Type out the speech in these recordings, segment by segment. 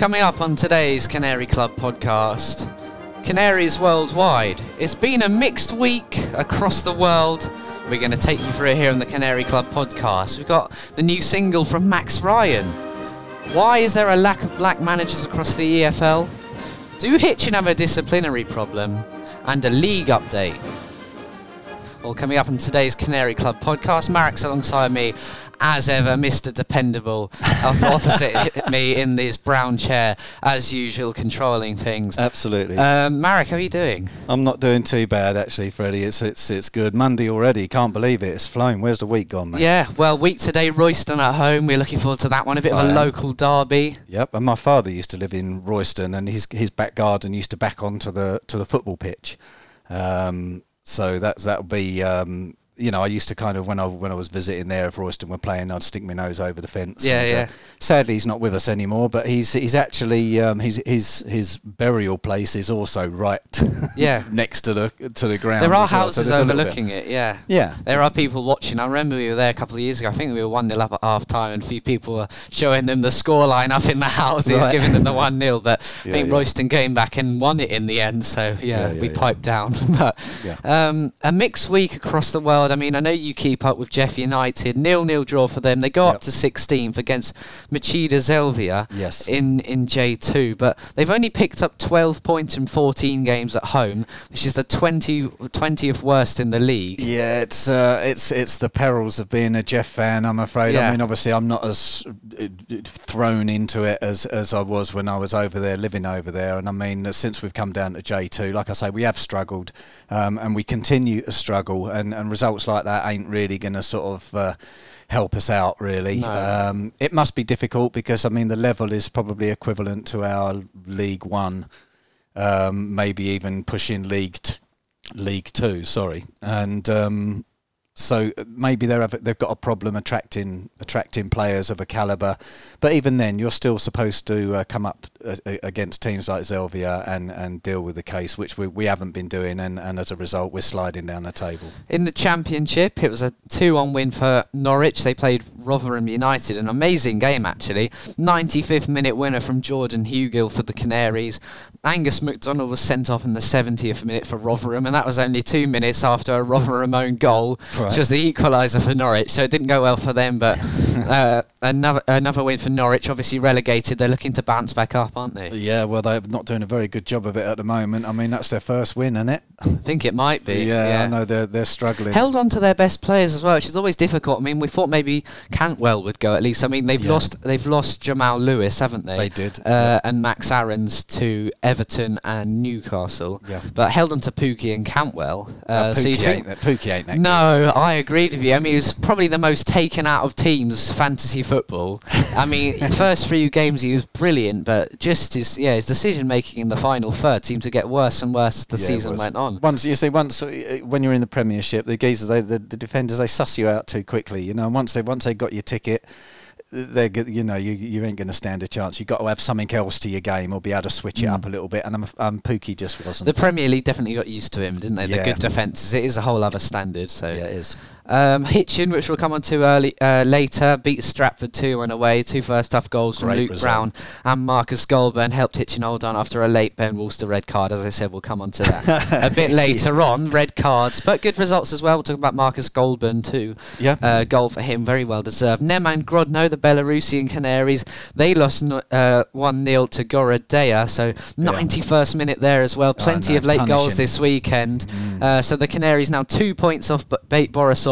Coming up on today's Canary Club podcast, Canaries worldwide. It's been a mixed week across the world. We're going to take you through it here on the Canary Club podcast. We've got the new single from Max Ryan. Why is there a lack of black managers across the EFL? Do Hitchin have a disciplinary problem? And a league update. All coming up on today's Canary Club podcast. Marac's alongside me, as ever, Mr. Dependable, opposite me in this brown chair, as usual, controlling things. Absolutely. Um, Marac, how are you doing? I'm not doing too bad actually, Freddie. It's it's it's good. Monday already. Can't believe it. It's flown. Where's the week gone, mate? Yeah, well, week today, Royston at home. We're looking forward to that one. A bit of a local derby. Yep. And my father used to live in Royston, and his his back garden used to back onto the to the football pitch. Um, so that's that'll be. Um, you know, I used to kind of when I when I was visiting there, if Royston were playing, I'd stick my nose over the fence. Yeah, and, yeah. Uh, sadly, he's not with us anymore, but he's he's actually um, his his his burial place is also right. Yeah. next to the to the ground. There are well, so houses there's a little bit- overlooking it, yeah. Yeah. There are people watching. I remember we were there a couple of years ago. I think we were 1 0 up at half time, and a few people were showing them the scoreline up in the houses, Right. giving them the 1 0. But I think yeah. Royston came back and won it in the end. So, yeah, Yeah, yeah, we yeah. piped down. but Yeah. um, a mixed week across the world. I mean, I know you keep up with JEF United. Nil nil draw for them. They go up to 16th against Machida Zelvia Yes. in, in J2, but they've only picked up 12 points in 14 games at home, which is the 20, 20th worst in the league. Yeah, it's uh, it's it's the perils of being a JEF fan. I'm afraid. Yeah. I mean, obviously, I'm not as uh, thrown into it as as I was when I was over there, living over there. And I mean, since we've come down to J2, like I say, we have struggled, um, and we continue to struggle. And, and results like that ain't really going to sort of. Uh, help us out really No. um, it must be difficult because I mean the level is probably equivalent to our League One um, maybe even pushing League t- League Two. Sorry, and um, so maybe they're they've got a problem attracting attracting players of a caliber. But even then, you're still supposed to uh, come up uh, against teams like Zelvia and, and deal with the case, which we, we haven't been doing, and, and as a result, we're sliding down the table. In the Championship, it was a 2 1 win for Norwich. They played Rotherham United. An amazing game, actually. 95th minute winner from Jordan Hugill for the Canaries. Angus MacDonald was sent off in the 70th minute for Rotherham, and that was only two minutes after a Rotherham own goal, Right. which was the equaliser for Norwich. So it didn't go well for them, but uh, another another win for Norwich. Obviously relegated. They're looking to bounce back up, aren't they? Yeah, well, they're not doing a very good job of it at the moment. I mean, that's their first win, isn't it? I think it might be. Yeah, I know they're they're struggling. held on to their best players as well, which is always difficult. I mean, we thought maybe Cantwell would go at least. I mean, they've Yeah. lost they've lost Jamal Lewis, haven't they? They did, uh, and Max Aarons to Everton and Newcastle. Yeah. but held on to Pukki and Cantwell. Uh, Uh, so you Pukki, think? ain't, Pukki ain't that good. No, I agreed with you. I mean, he was probably the most taken out of teams fantasy football. I mean, first few games he was brilliant, but just his yeah his decision making in the final third seemed to get worse and worse as the Yeah, season went on. Once you see, once uh, when you're in the Premiership, the geezers, they, the, the defenders, they suss you out too quickly. You know, once they once they got your ticket, they you know you you ain't going to stand a chance. You've got to have something else to your game or be able to switch it up a little bit. And um, um, Pukki just wasn't. The Premier League definitely got used to him, didn't they? The good defences. It is a whole other standard. So yeah, it is. Um, Hitchin, which we'll come on to early, uh, later, beat Stratford 2 1 away. Two first half goals from Great Luke result. Brown and Marcus Goldburn helped Hitchin hold on after a late Ben Wolster red card. As I said, we'll come on to that a bit later on. Red cards, but good results as well. We'll talk about Marcus Goldburn too. Yeah. Uh, goal for him, very well deserved. Neman Grodno, the Belarusian Canaries, they lost no- uh, 1 0 to Gorodeya, so 91st minute there as well. Plenty know, of late goals this weekend. Uh, so the Canaries now two points off B-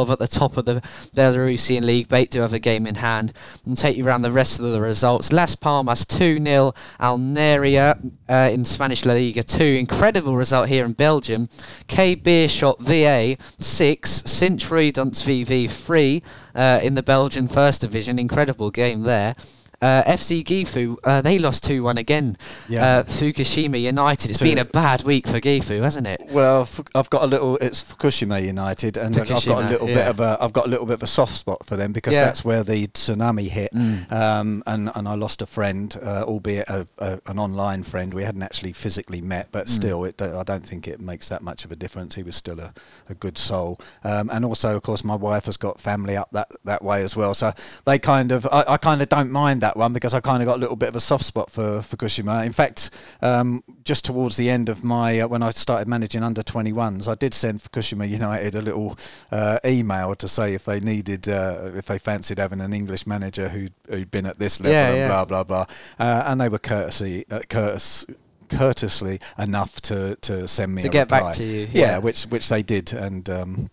Borisov at the top of the Belarusian league. Bate do have a game in hand. I'll take you around the rest of the results. Las Palmas 2 0, Almeria uh, in Spanish La Liga 2. Incredible result here in Belgium. K Beerschot VA 6, Sint-Truidense VV 3 uh, in the Belgian First Division. Incredible game there. Uh, FC Gifu, uh, they lost 2 1 again. Yeah. Uh, Fukushima United. It's To- been a bad week for Gifu, hasn't it? Well, I've got a little. It's Fukushima United, and I've got a little yeah. bit of a. I've got a little bit of a soft spot for them because Yeah. that's where the tsunami hit, Mm. um, and and I lost a friend, uh, albeit a, a, an online friend. We hadn't actually physically met, Mm. but still, it, I don't think it makes that much of a difference. He was still a, a good soul, um, and also, of course, my wife has got family up that that way as well, so they kind of. I, I kind of don't mind that one because I kind of got a little bit of a soft spot for Fukushima. In fact, um, just towards the end of my uh, when I started managing under 21s, I did send Fukushima United a little uh, email to say if they needed uh, if they fancied having an English manager who who'd been at this level Yeah, and yeah. blah blah blah, uh, and they were courtesy uh, courteous. Courteously enough to, to send me To a get back to you, yeah, yeah. which which they did, and um,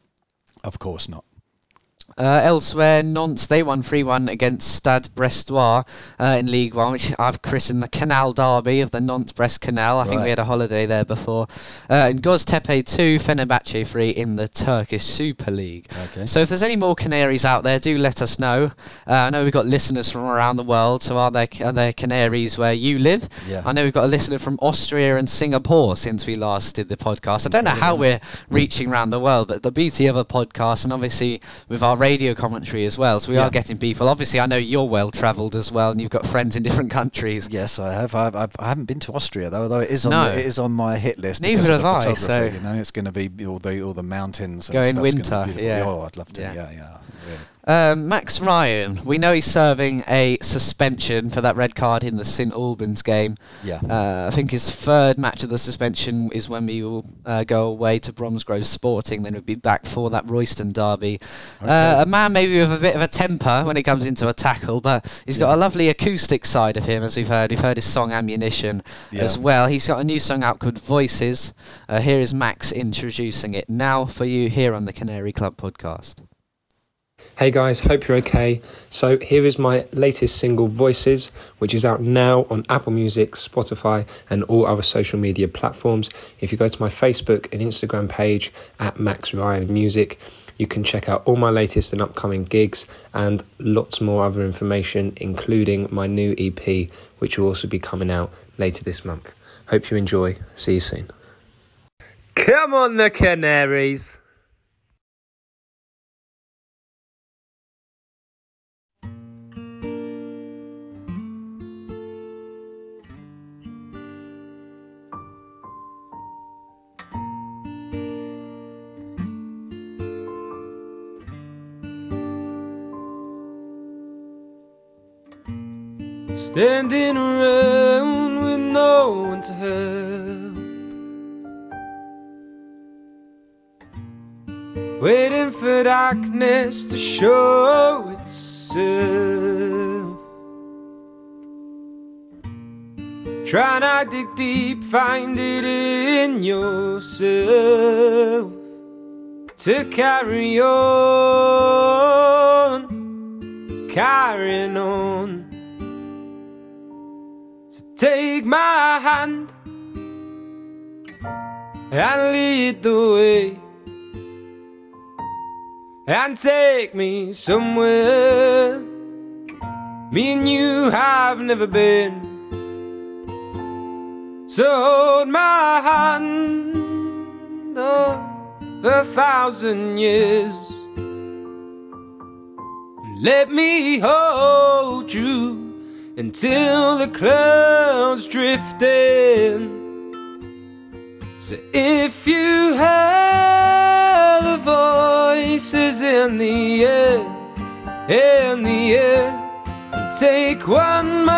of course not. Uh, elsewhere, Nantes, they won 3 1 against Stade Brestois uh, in League One, which I've christened the Canal Derby of the Nantes Brest Canal. I think we had a holiday there before. Uh, and Göztepe 2, Fenerbahce 3 in the Turkish Super League. Okay. So if there's any more Canaries out there, do let us know. Uh, I know we've got listeners from around the world, so are there, are there Canaries where you live? Yeah. I know we've got a listener from Austria and Singapore since we last did the podcast. I don't know how we're reaching around the world, but the beauty of a podcast, and obviously with our radio commentary as well, so we Yeah. are getting people. Obviously, I know you're well travelled as well, and you've got friends in different countries. Yes, I have. I've, I've, I haven't been to Austria though, although it is on No. the, it is on my hit list. Neither have I, so- you know, it's going to be all the all the mountains. And Go in stuff's gonna be winter, yeah. Oh, I'd love to. Yeah. Yeah, yeah. Um, Max Ryan, we know he's serving a suspension for that red card in the St Albans game. Yeah. Uh, I think his third match of the suspension is when we will uh, go away to Bromsgrove Sporting. Then we'll be back for that Royston derby. Uh, a man maybe with a bit of a temper when it comes into a tackle, but he's got a lovely acoustic side of him, as we've heard. We've heard his song Ammunition as well. He's got a new song out called Voices. Uh, here is Max introducing it now for you here on the Canary Club podcast. Hey guys, hope you're okay. So, here is my latest single, Voices, which is out now on Apple Music, Spotify, and all other social media platforms. If you go to my Facebook and Instagram page at Max Ryan Music, you can check out all my latest and upcoming gigs and lots more other information, including my new EP, which will also be coming out later this month. Hope you enjoy. See you soon. Come on, the Canaries! Standing around with no one to help. Waiting for darkness to show itself. Try not dig deep, find it in yourself to carry on, carrying on. Take my hand and lead the way, and take me somewhere me and you have never been. So hold my hand oh, a thousand years. Let me hold you until the clouds drift in. So if you have the voices in the air, in the air, take one moment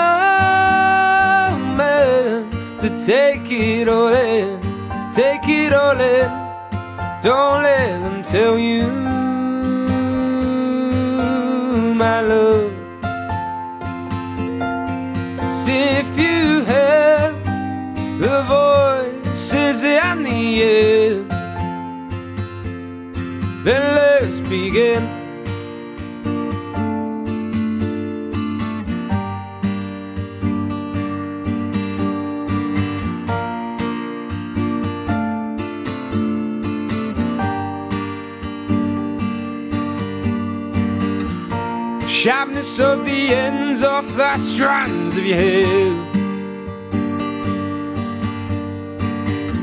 to take it all in, take it all in. Don't let them tell you, my love. If you have the voices in the air, then let's begin. Sharpness of the ends of the strands of your hair.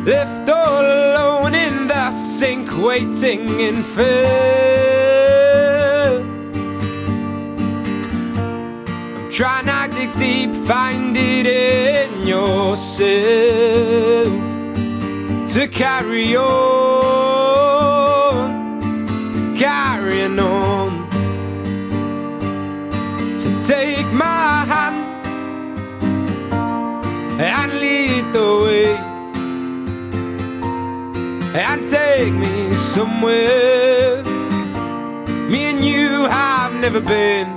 Left all alone in the sink, waiting in fear. I'm trying to dig deep, find it in yourself to carry on, carrying on. Take my hand and lead the way and take me somewhere me and you have never been.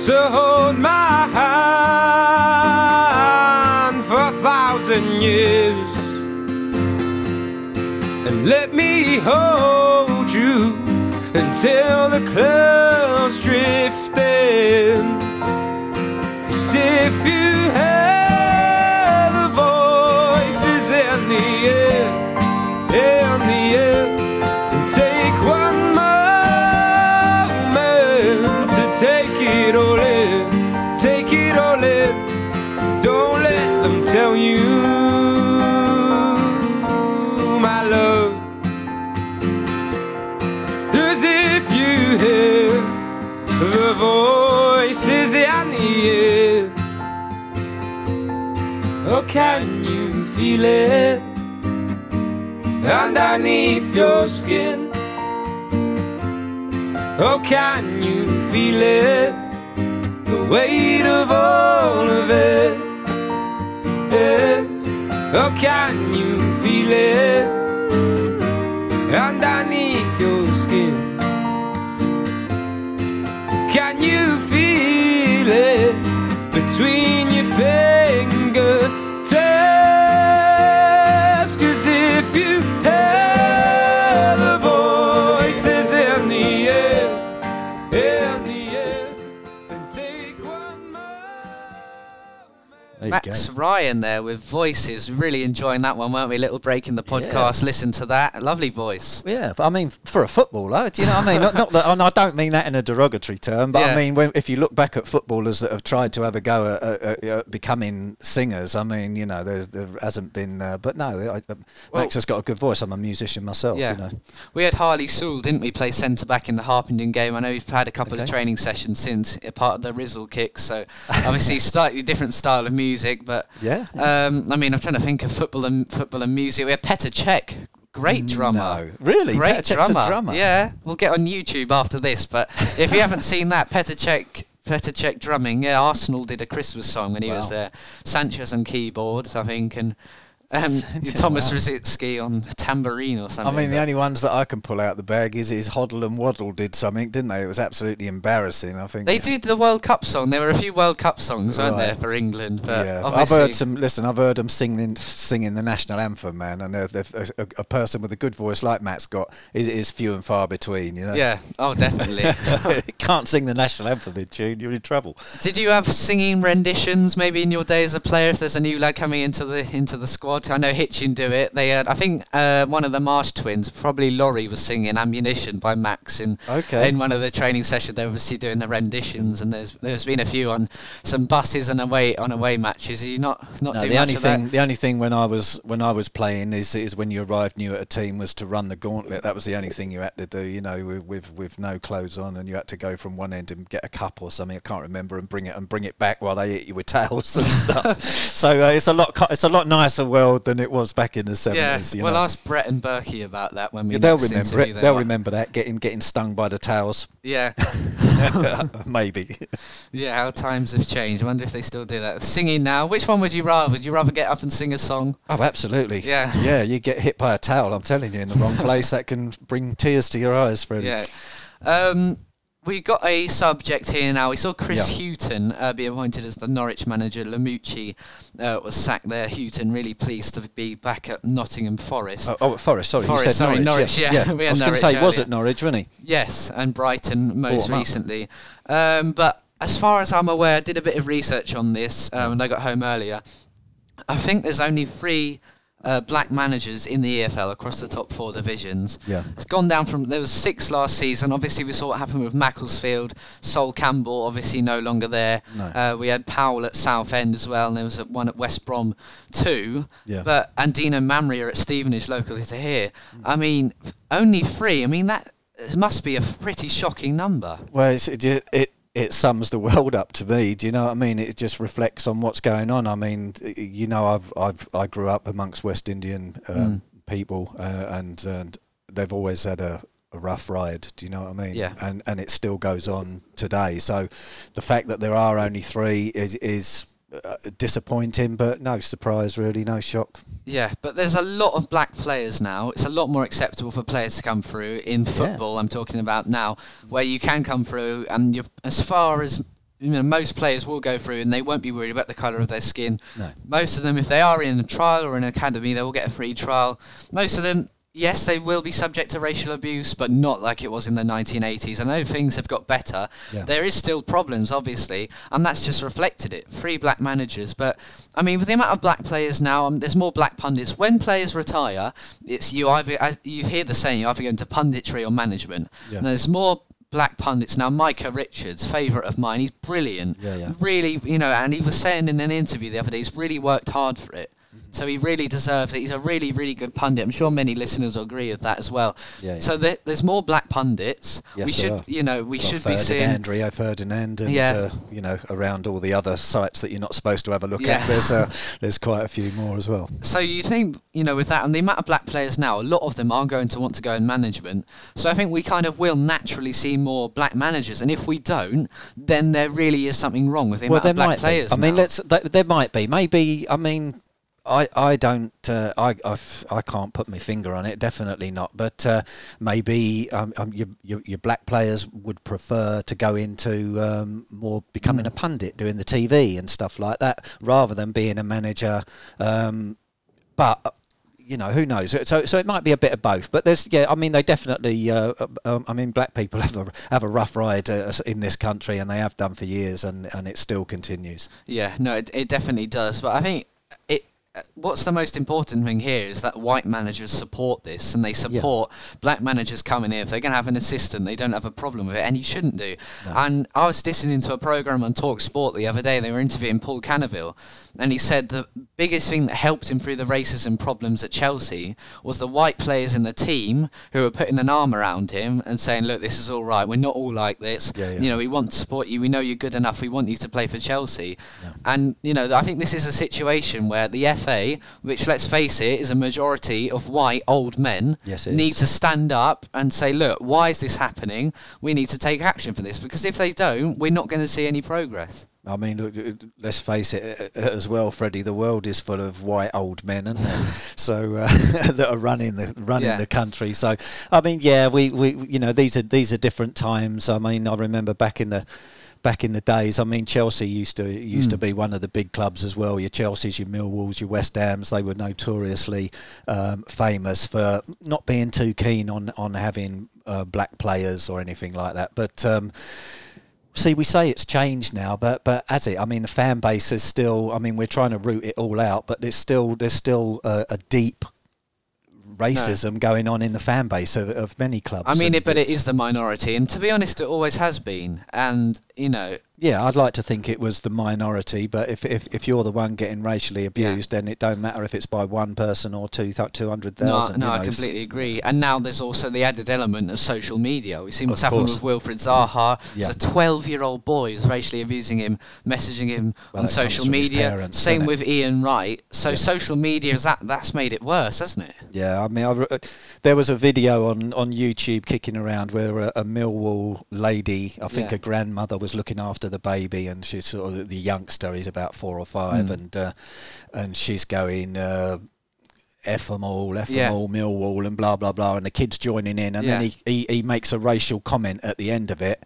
So hold my hand for a thousand years and let me hold you until the clouds drift feel it underneath your skin? Oh, can you feel it? The weight of all of it. it. Oh, can you feel it Ryan there with voices. Really enjoying that one, weren't we? Little break in the podcast. Listen to that. Lovely voice. Yeah, I mean, for a footballer, do you know what I mean? Not, not that, and I don't mean that in a derogatory term, but Yeah. I mean, when, if you look back at footballers that have tried to have a go at, at, at becoming singers, I mean, you know, there's, there hasn't been. Uh, but no, I, uh, Well- Max has got a good voice. I'm a musician myself. Yeah. You know. We had Harley Sewell, didn't we, play centre back in the Harpenden game? I know we've had a couple of training sessions since, a part of the Rizzle kicks. So obviously, slightly different style of music. But Yeah. um, I mean, I'm trying to think of football and football and music. We had Petr Cech, great drummer. No, really, Great Petr Cech's a drummer. drummer. Yeah, we'll get on YouTube after this. But if you haven't seen that, Petr Cech, Petr Cech drumming. Yeah, Arsenal did a Christmas song when he was there. Sanchez on keyboards, I think, and um, Thomas. Rosicky on a tambourine or something. I mean, the only ones that I can pull out the bag is is Hoddle and Waddle did something, didn't they? It was absolutely embarrassing. I think They did the World Cup song. There were a few World Cup songs, weren't there, for England? Yeah, I've heard some. Listen, I've heard them singing singing the national anthem, man. And they're, they're, a, a person with a good voice like Matt's got is, is few and far between. You know. Yeah. Oh, definitely. Can't sing the national anthem in tune, you're in trouble. Did you have singing renditions maybe in your day as a player? If there's a new lad coming into the into the squad, I know Hitchin do it. They had, I think, uh, one of the Marsh twins, probably Laurie, was singing "Ammunition" by Max in Okay. in one of the training sessions. They're obviously doing the renditions, and there's there's been a few on some buses and away on away matches. Are you not not No, doing the much only of thing that? the only thing when I was when I was playing is is when you arrived new at a team was to run the gauntlet. That was the only thing you had to do. You know, with with, with no clothes on, and you had to go from one end and get a cup or something. I can't remember and bring it and bring it back while they hit you with towels and stuff. so uh, it's a lot it's a lot nicer world than it was back in the Yeah. seventies. you Well, know. ask Brett and Berkey about that when we Yeah, they'll remember it. They'll remember that getting getting stung by the towels. Yeah. Maybe. Yeah, how times have changed. I wonder if they still do that. Singing now, which one would you rather? Would you rather get up and sing a song? Oh, absolutely. Yeah. Yeah, you get hit by a towel. I'm telling you, in the wrong place, that can bring tears to your eyes, Freddie. Yeah. Um, we got a subject here now. We saw Chris Yeah. Hughton uh, be appointed as the Norwich manager. Lamouchi uh, was sacked there. Hughton really pleased to be back at Nottingham Forest. Oh, oh, Forest. Sorry, Forest, you said sorry, Norwich. Norwich, yeah. We I was going to say, he was at Norwich, wasn't he? Yes, and Brighton most up. recently. Um, but as far as I'm aware, I did a bit of research on this um, when I got home earlier. I think there's only three uh, black managers in the EFL across the top four divisions. Yeah. It's gone down from there was six last season. Obviously, we saw what happened with Macclesfield. Sol Campbell, obviously, no longer there. No. Uh, we had Powell at Southend as well, and there was a, one at West Brom too. Yeah. But and Dino Maamria are at Stevenage locally to here. I mean, only three. I mean that must be a pretty shocking number. Well, it's, it, it it sums the world up to me. Do you know what I mean? It just reflects on what's going on. I mean, you know, I've I've I grew up amongst West Indian um, Mm. people, uh, and and they've always had a a rough ride. Do you know what I mean? Yeah. And and it still goes on today. So the fact that there are only three is is uh, disappointing, but no surprise really, no shock. Yeah, but there's a lot of black players now. It's a lot more acceptable for players to come through in football. I'm talking about now, where you can come through, and you're as far as you know, most players will go through, and they won't be worried about the colour of their skin. No. Most of them, if they are in a trial or in an academy, they will get a free trial. Most of them, yes, they will be subject to racial abuse, but not like it was in the 1980s. I know things have got better. Yeah. There is still problems, obviously, and that's just reflected it. Three black managers, but I mean, with the amount of black players now, um, there's more black pundits. When players retire, it's you either uh, you hear the saying you either go into punditry or management. Yeah. And there's more black pundits now. Micah Richards, favourite of mine, he's brilliant. Yeah, yeah. Really, you know, and he was saying in an interview the other day, he's really worked hard for it. So he really deserves it. He's a really, really good pundit. I'm sure many listeners will agree with that as well. Yeah, yeah. So there, there's more black pundits. Yes, we should, are. you know, we Well, should be seeing. Ferdinand, Rio Ferdinand, and Yeah. uh, you know around all the other sites that you're not supposed to have a look Yeah. at. There's uh, there's quite a few more as well. So you think, you know, with that and the amount of black players now, a lot of them are going to want to go in management. So I think we kind of will naturally see more black managers. And if we don't, then there really is something wrong with the amount of black players. Be. I mean, now. let's. Th- there might be. Maybe. I mean, I I don't. Uh, I I've, I can't put my finger on it. Definitely not. But uh, maybe um, um, your, your your black players would prefer to go into um, more becoming a Hmm. pundit, doing the TV and stuff like that, rather than being a manager. Um, but you know, who knows? So, so it might be a bit of both. But there's, yeah, I mean, they definitely. Uh, um, I mean, black people have a have a rough ride uh, in this country, and they have done for years, and, and it still continues. Yeah, no, it, it definitely does. But I think uh, What's the most important thing here is that white managers support this and they support black managers coming in. If they're going to have an assistant, they don't have a problem with it, and you shouldn't do. And I was listening to a program on Talk Sport the other day. They were interviewing Paul Canoville, and he said the biggest thing that helped him through the racism problems at Chelsea was the white players in the team who were putting an arm around him and saying, "Look, this is all right. We're not all like this. Yeah, yeah. You know, we want to support you. We know you're good enough. We want you to play for Chelsea." And you know, I think this is a situation where the FA, which let's face it, is a majority of white old men, Yes, need to stand up and say, "Look, why is this happening? We need to take action for this." Because if they don't, we're not going to see any progress. I mean, look, uh, let's face it uh, uh, as well, Freddie. The world is full of white old men, and so uh, that are running the running Yeah. the country. So, I mean, yeah, we, we you know these are these are different times. I mean, I remember back in the back in the days. I mean, Chelsea used to used to be one of the big clubs as well. Your Chelseas, your Millwalls, your West Hams. They were notoriously um, famous for not being too keen on on having uh, black players or anything like that. But um, See, we say it's changed now, but but as it, I mean, the fan base is still. I mean, we're trying to root it all out, but there's still there's still a, a deep racism going on in the fan base of, of many clubs. I mean, it, but it's- the minority, and to be honest, it always has been. And you know, Yeah, I'd like to think it was the minority, but if if, if you're the one getting racially abused, then it don't matter if it's by one person or two two hundred No, thousand. no, I completely agree. And now there's also the added element of social media. We've seen what's happened with Wilfried Zaha. Yeah. There's a 12 year old boy who's racially abusing him, messaging him Well, on social media. parents, Same with Ian Wright. So social media is that that's made it worse, hasn't it? Yeah, I mean, I've, uh, there was a video on, on YouTube kicking around where a, a Millwall lady, I think Yeah. a grandmother, was looking after the baby, and she's sort of the youngster. He's about four or five, Mm. and uh, and she's going. Uh, F them all, F them Yeah. all, Millwall, and blah blah blah, and the kid's joining in, and then he, he, he makes a racial comment at the end of it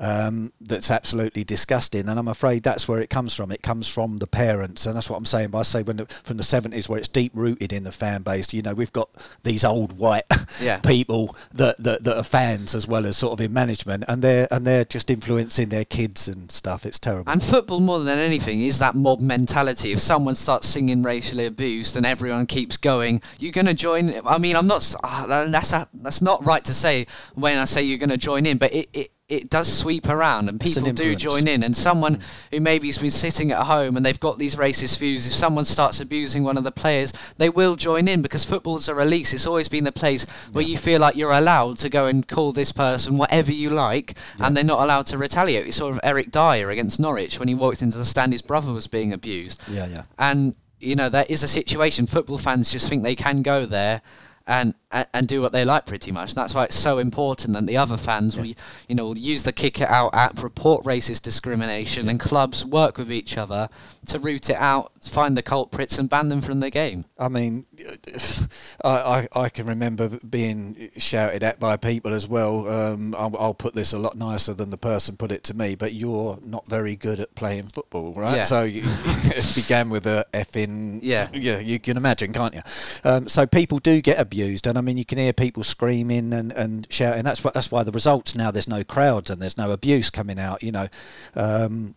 um, that's absolutely disgusting, and I'm afraid that's where it comes from. It comes from the parents, and that's what I'm saying. But I say when the, from the 70s, where it's deep rooted in the fan base. You know, we've got these old white Yeah. people that, that that are fans as well as sort of in management, and they're and they're just influencing their kids and stuff. It's terrible. And football, more than anything, is that mob mentality. If someone starts singing racially abused and everyone keeps going, you're going to join. I mean, I'm not. ah, that's a, that's not right to say when I say you're going to join in, but it. it it does sweep around and It's an people do join in. And someone who maybe's been sitting at home and they've got these racist views if someone starts abusing one of the players they will join in because football's a release. It's always been the place where you feel like you're allowed to go and call this person whatever you like and they're not allowed to retaliate. It's sort of Eric Dier against Norwich when he walked into the stand his brother was being abused. Yeah, yeah. and you know there is a situation. Football fans just think they can go there and, and and do what they like pretty much. And that's why it's so important that the other fans will, you know, will use the Kick It Out app, report racist discrimination, and clubs work with each other to root it out, find the culprits, and ban them from the game. I mean, I, I, I can remember being shouted at by people as well. Um, I'll, I'll put this a lot nicer than the person put it to me, but you're not very good at playing football, right? Yeah. So you, it began with a effing. Yeah. Yeah, you can imagine, can't you? Um, so people do get abused, and I mean, you can hear people screaming and, and shouting. That's why that's why the results now. There's no crowds and there's no abuse coming out. You know. Um,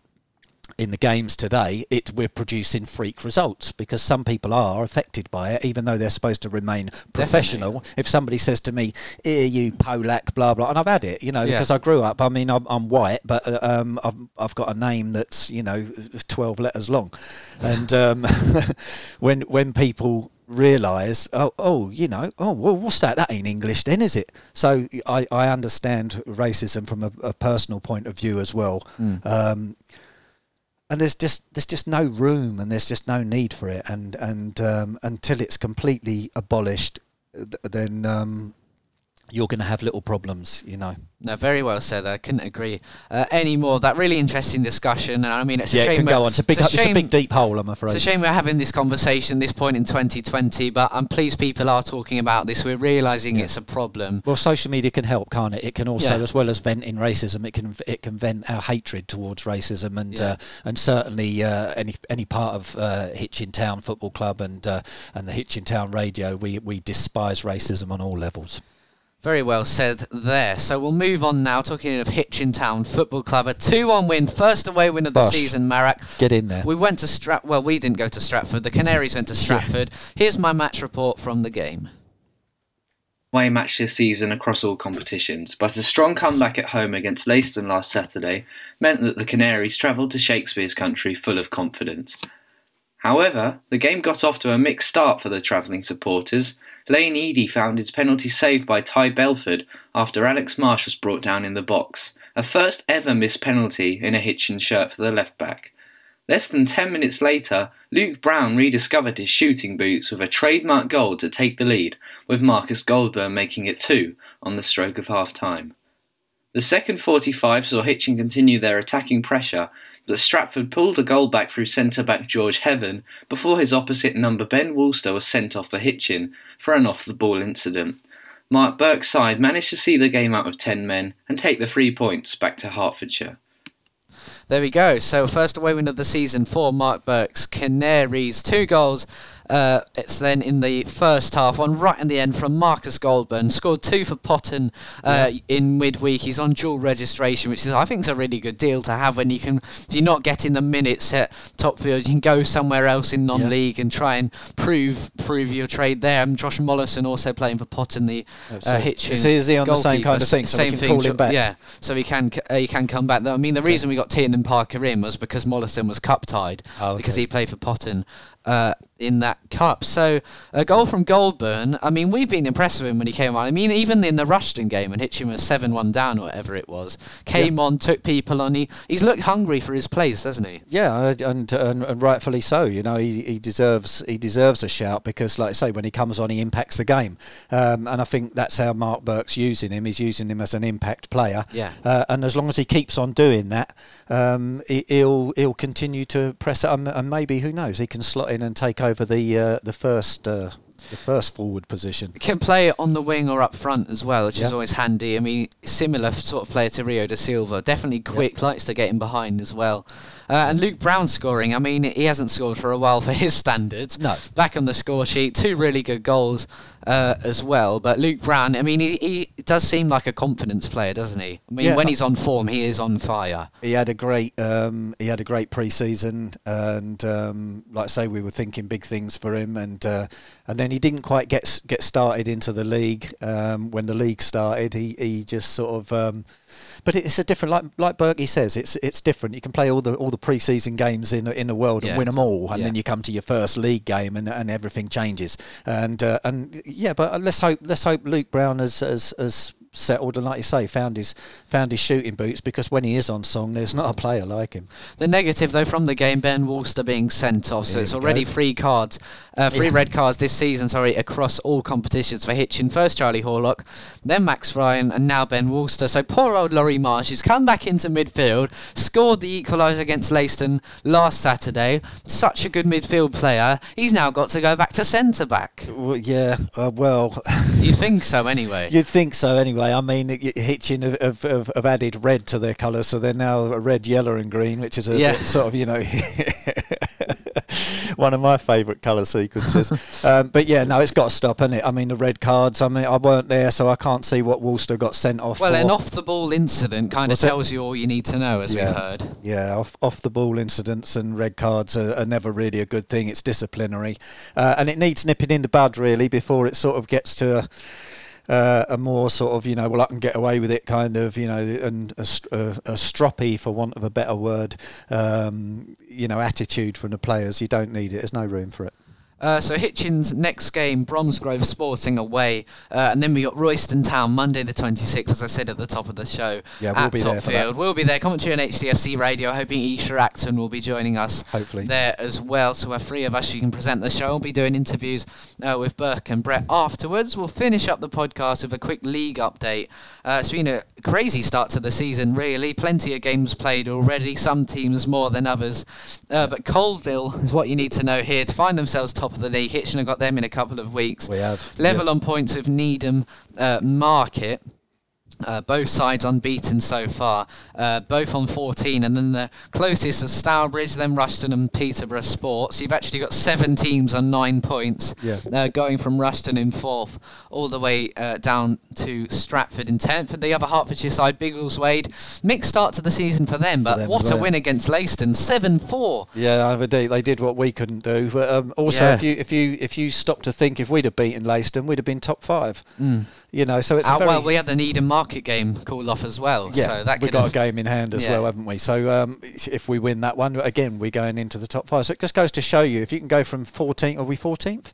in the games today, it we're producing freak results because some people are affected by it, even though they're supposed to remain professional. If somebody says to me, "Here, you Polak," blah blah, and I've had it, you know, Yeah. because I grew up. I mean, I'm, I'm white, but uh, um, I've I've got a name that's you know twelve letters long, and um, when when people realise, oh, oh, you know, oh, well, what's that? That ain't English, then, is it? So I, I understand racism from a, a personal point of view as well. Um, and there's just there's just no room and there's just no need for it. And and um, until it's completely abolished th- then um, you're going to have little problems you know No, very well said. I couldn't agree uh, any more. That really interesting discussion, and I mean, it's a yeah shame. it can go on it's a big it's it's a, big deep hole i'm afraid It's a shame we're having this conversation this point in 2020, but I'm pleased people are talking about this. We're realizing it's a problem. well social media can help can't it it can also Yeah. as well as venting racism it can it can vent our hatred towards racism and Yeah. uh, and certainly uh, any any part of uh, Hitchin Town Football Club and uh, and the Hitchin Town Radio we we despise racism on all levels Very well said there. So we'll move on now, talking of Hitchin Town Football Club. A 2 1 win, first away win of the Bosh. season, Marac. get in there We went to Strat. Well, we didn't go to Stratford. The Canaries went to Stratford. Here's my match report from the game. away match this season across all competitions, but a strong comeback at home against Leiston last Saturday meant that the Canaries travelled to Shakespeare's country full of confidence. However, the game got off to a mixed start for the travelling supporters. Lane Eady found his penalty saved by Ty Belford after Alex Marsh was brought down in the box, a first ever missed penalty in a Hitchin shirt for the left back. Less than 10 minutes later, Luke Brown rediscovered his shooting boots with a trademark goal to take the lead, with Marcus Goldburn making it 2 on the stroke of half time. The second 45 saw Hitchin continue their attacking pressure, but Stratford pulled a goal back through centre back George Heaven before his opposite number Ben Woolster was sent off for Hitchin for an off the ball incident. Mark Burke's side managed to see the game out of 10 men and take the three points back to Hertfordshire. There we go. So first away win of the season for Mark Burke's Canaries. Two goals. Uh, it's then in the first half, one right in the end from Marcus Goldburn. Scored two for Potton uh, in midweek. He's on dual registration, which is I think is a really good deal to have when you can if you're not getting the minutes at top field. You can go somewhere else in non-league and try and prove prove your trade there. And Josh Mollison also playing for Potton, the uh, so Hitchin. he- is he on the same kind of thing, so we Same can thing. call him back? Yeah, so he can uh, he can come back. I mean, the reason we got Tiernan Parker in was because Mollison was cup tied Oh, because he played for Potton uh, in that cup. So a goal from Goldburn. I mean, we've been impressed with him when he came on. I mean, even in the Rushall game when Hitchin was seven one down or whatever it was, came on, took people on. He he's looked hungry for his place, doesn't he? Yeah, and, and and rightfully so. You know, he, he deserves he deserves a shout because, like I say, when he comes on, he impacts the game, um, and I think that's how Mark Burke's using him. He's using him as an impact player. Yeah. Uh, and as long as he keeps on doing that, um, he, he'll he'll continue to press it, and, and maybe who knows, he can slot in and take over the uh, the first uh, the first forward position. Can play on the wing or up front as well, which is always handy. I mean, similar sort of player to Rio de Silva. Definitely quick, likes to get in behind as well. Uh, and Luke Brown scoring. I mean, he hasn't scored for a while for his standards. No. Back on the score sheet, two really good goals uh, as well. But Luke Brown, I mean, he, he does seem like a confidence player, doesn't he? I mean, Yeah. when he's on form, he is on fire. He had a great um, he had a great pre-season, and um, like I say, we were thinking big things for him, and uh, and then he didn't quite get get started into the league. Um, when the league started, he he just sort of. But it's a different, like like Berkey says, it's it's different. You can play all the all the pre-season games in in the world Yeah. and win them all, and Yeah. then you come to your first league game and, and everything changes. And uh, and yeah, but let's hope let's hope Luke Brown has has, has settled and, like you say, found his found his shooting boots because when he is on song, there's not a player like him. The negative, though, from the game, Ben Walster being sent off, so There it's already go. three cards, uh, three Yeah. red cards this season, sorry, across all competitions for Hitchin. First Charlie Horlock, then Max Ryan, and now Ben Walster. So poor old Laurie Marsh has come back into midfield, scored the equaliser against Leiston last Saturday. Such a good midfield player. He's now got to go back to centre back. Well, yeah, uh, well, You think so, anyway? you'd think so anyway. I mean, Hitchin have, have, have, added red to their colours, so they're now red, yellow, and green, which is a Yeah. sort of, you know, one of my favourite colour sequences. um, but yeah, no, it's got to stop, is it? I mean, the red cards. I mean, I weren't there, so I can't see what Worcester got sent off Well, for. an off the ball incident kind of What's it? tells you all you need to know, as Yeah. we've heard. Yeah, off off the ball incidents and red cards are, are never really a good thing. It's disciplinary, uh, and it needs nipping in the bud really before it sort of gets to. A, uh, a more sort of you know well I can get away with it kind of you know and a, a, a stroppy for want of a better word um, you know attitude from the players. You don't need it. There's no room for it Uh, so Hitchin's next game, Bromsgrove Sporting away, uh, and then we got Royston Town Monday the 26th, as I said at the top of the show. Yeah, we'll at be there. Topfield. We'll be there. Commentary on HTFC Radio. Hoping Isha Acton will be joining us Hopefully. there as well. So we're three of us. You can present the show. We'll be doing interviews uh, with Burke and Brett afterwards. We'll finish up the podcast with a quick league update. Uh, it's been a crazy start to the season, really. Plenty of games played already. Some teams more than others. Uh, but Coalville is what you need to know here to find themselves top of the league. Hitchin have got them in a couple of weeks. we have Level on points with Needham uh, Market. Uh, both sides unbeaten so far, uh, both on 14, and then the closest is Stourbridge, then Rushall and Peterborough Sports. You've actually got seven teams on nine points, Yeah. uh, going from Rushall in fourth all the way uh, down to Stratford in tenth. And the other Hertfordshire side, Biggleswade, mixed start to the season for them, but them what a win against Leiston, 7-4. Yeah, indeed, they did what we couldn't do. But um, also, Yeah. if you if you if you stop to think, if we'd have beaten Leiston, we'd have been top five. You know, so it's well, we had the Needham Market game call off as well, yeah. so that we've got have a game in hand as yeah. well, haven't we? So um, if we win that one, again, we're going into the top five. So it just goes to show you if you can go from 14th, are we 14th?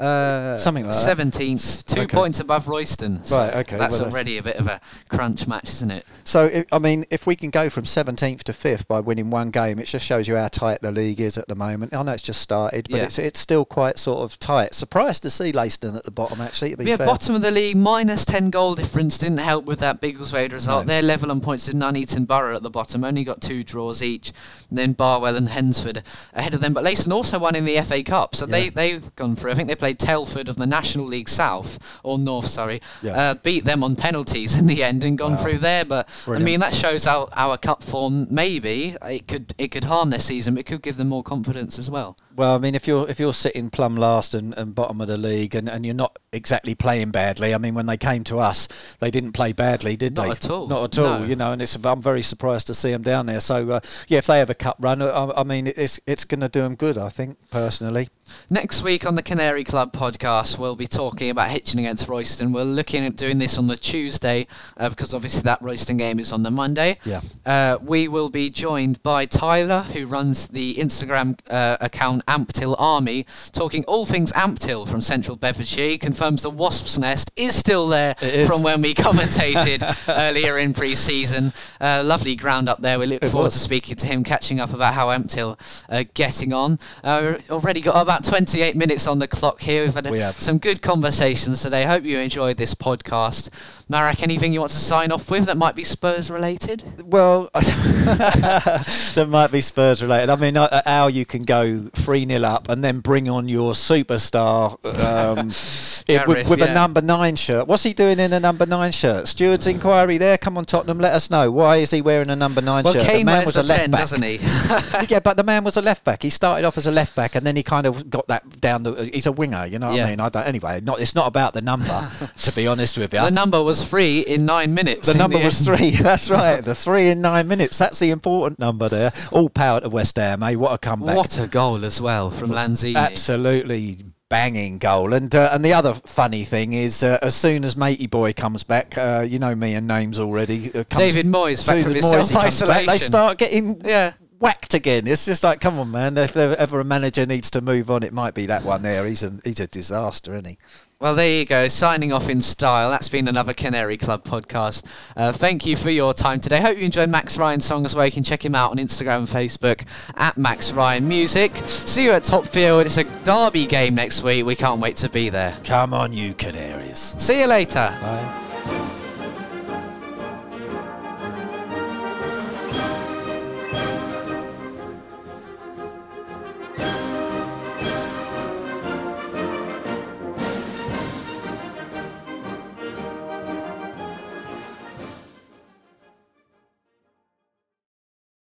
Uh, Something like that. Seventeenth, two Okay. points above Royston. So Right, okay, That's well, that's- already a bit of a crunch match, isn't it? So if, I mean, if we can go from 17th to 5th by winning one game, it just shows you how tight the league is at the moment. I know it's just started, but Yeah. it's it's still quite sort of tight. Surprised to see Leiston at the bottom, actually. Yeah, fair. bottom of the league, minus 10 goal difference didn't help with that Biggleswade result. No. They're level on points to Nuneaton Borough at the bottom, only got two draws each. And then Barwell and Hednesford ahead of them. But Leiston also won in the FA Cup, so they, they've gone through. I think they played Telford of the National League South, or North, sorry. Yeah. Uh, beat them on penalties in the end and gone Wow. through there. But Brilliant. I mean, that shows our, our cup form. Maybe it could it could harm their season, but it could give them more confidence as well. Well, I mean, if you're if you're sitting plumb last and, and bottom of the league, and, and you're not exactly playing badly. I mean, when they came to us, they didn't play badly, did Not they? at all, Not at all. no. You know, and it's I'm very surprised to see them down there. So uh, yeah, if they have a cup run, I, I mean, it's it's going to do them good. I think personally. Next week on the Canary Club podcast, we'll be talking about Hitchin against Royston. We're looking at doing this on the Tuesday uh, because obviously that Royston game is on the Monday. Yeah. Uh, we will be joined by Tyler, who runs the Instagram uh, account Ampthill Army, talking all things Ampthill from Central Bedfordshire. He confirms the Wasp's Nest is still there from when we commentated earlier in pre-season. Uh, lovely ground up there. We look It forward was. to speaking to him, catching up about how Ampthill are getting on. Uh, already got about 28 minutes on the clock here. We've had a- We some good conversations today. Hope you enjoyed this podcast. Marac, anything you want to sign off with that might be Spurs related? Well, that might be Spurs related. I mean, uh, how you can go 3 0 up and then bring on your superstar um, it- with, with yeah. a number nine shirt. What's he doing in a number nine shirt? Steward's inquiry there. Come on, Tottenham, let us know. Why is he wearing a number nine Well, shirt? Kane the man was a left 10, back. doesn't he? yeah, but the man was a left back. He started off as a left back, and then he kind of got that down. The, he's a winger, you know what Yeah. I mean? I don't, anyway, not, it's not about the number, to be honest with you. the number was three in nine minutes. The number was end. three. That's right. The three in nine minutes. That's the important number there. All power to West Ham, eh? What a comeback! What a goal as well from Lanzini. Absolutely banging goal. And uh, and the other funny thing is, uh, as soon as Matey Boy comes back, uh, you know me and names already. Uh, comes, David Moyes back from his he back. They start getting Yeah. Whacked again. It's just like, come on, man. If ever a manager needs to move on, it might be that one there. He's a he's a disaster, isn't he? Well, there you go. Signing off in style. That's been another Canary Club podcast. Uh, thank you for your time today. Hope you enjoyed Max Ryan's song as well. You can check him out on Instagram and Facebook at Max Ryan Music. See you at Topfield. It's a derby game next week. We can't wait to be there. Come on, you Canaries. See you later. Bye.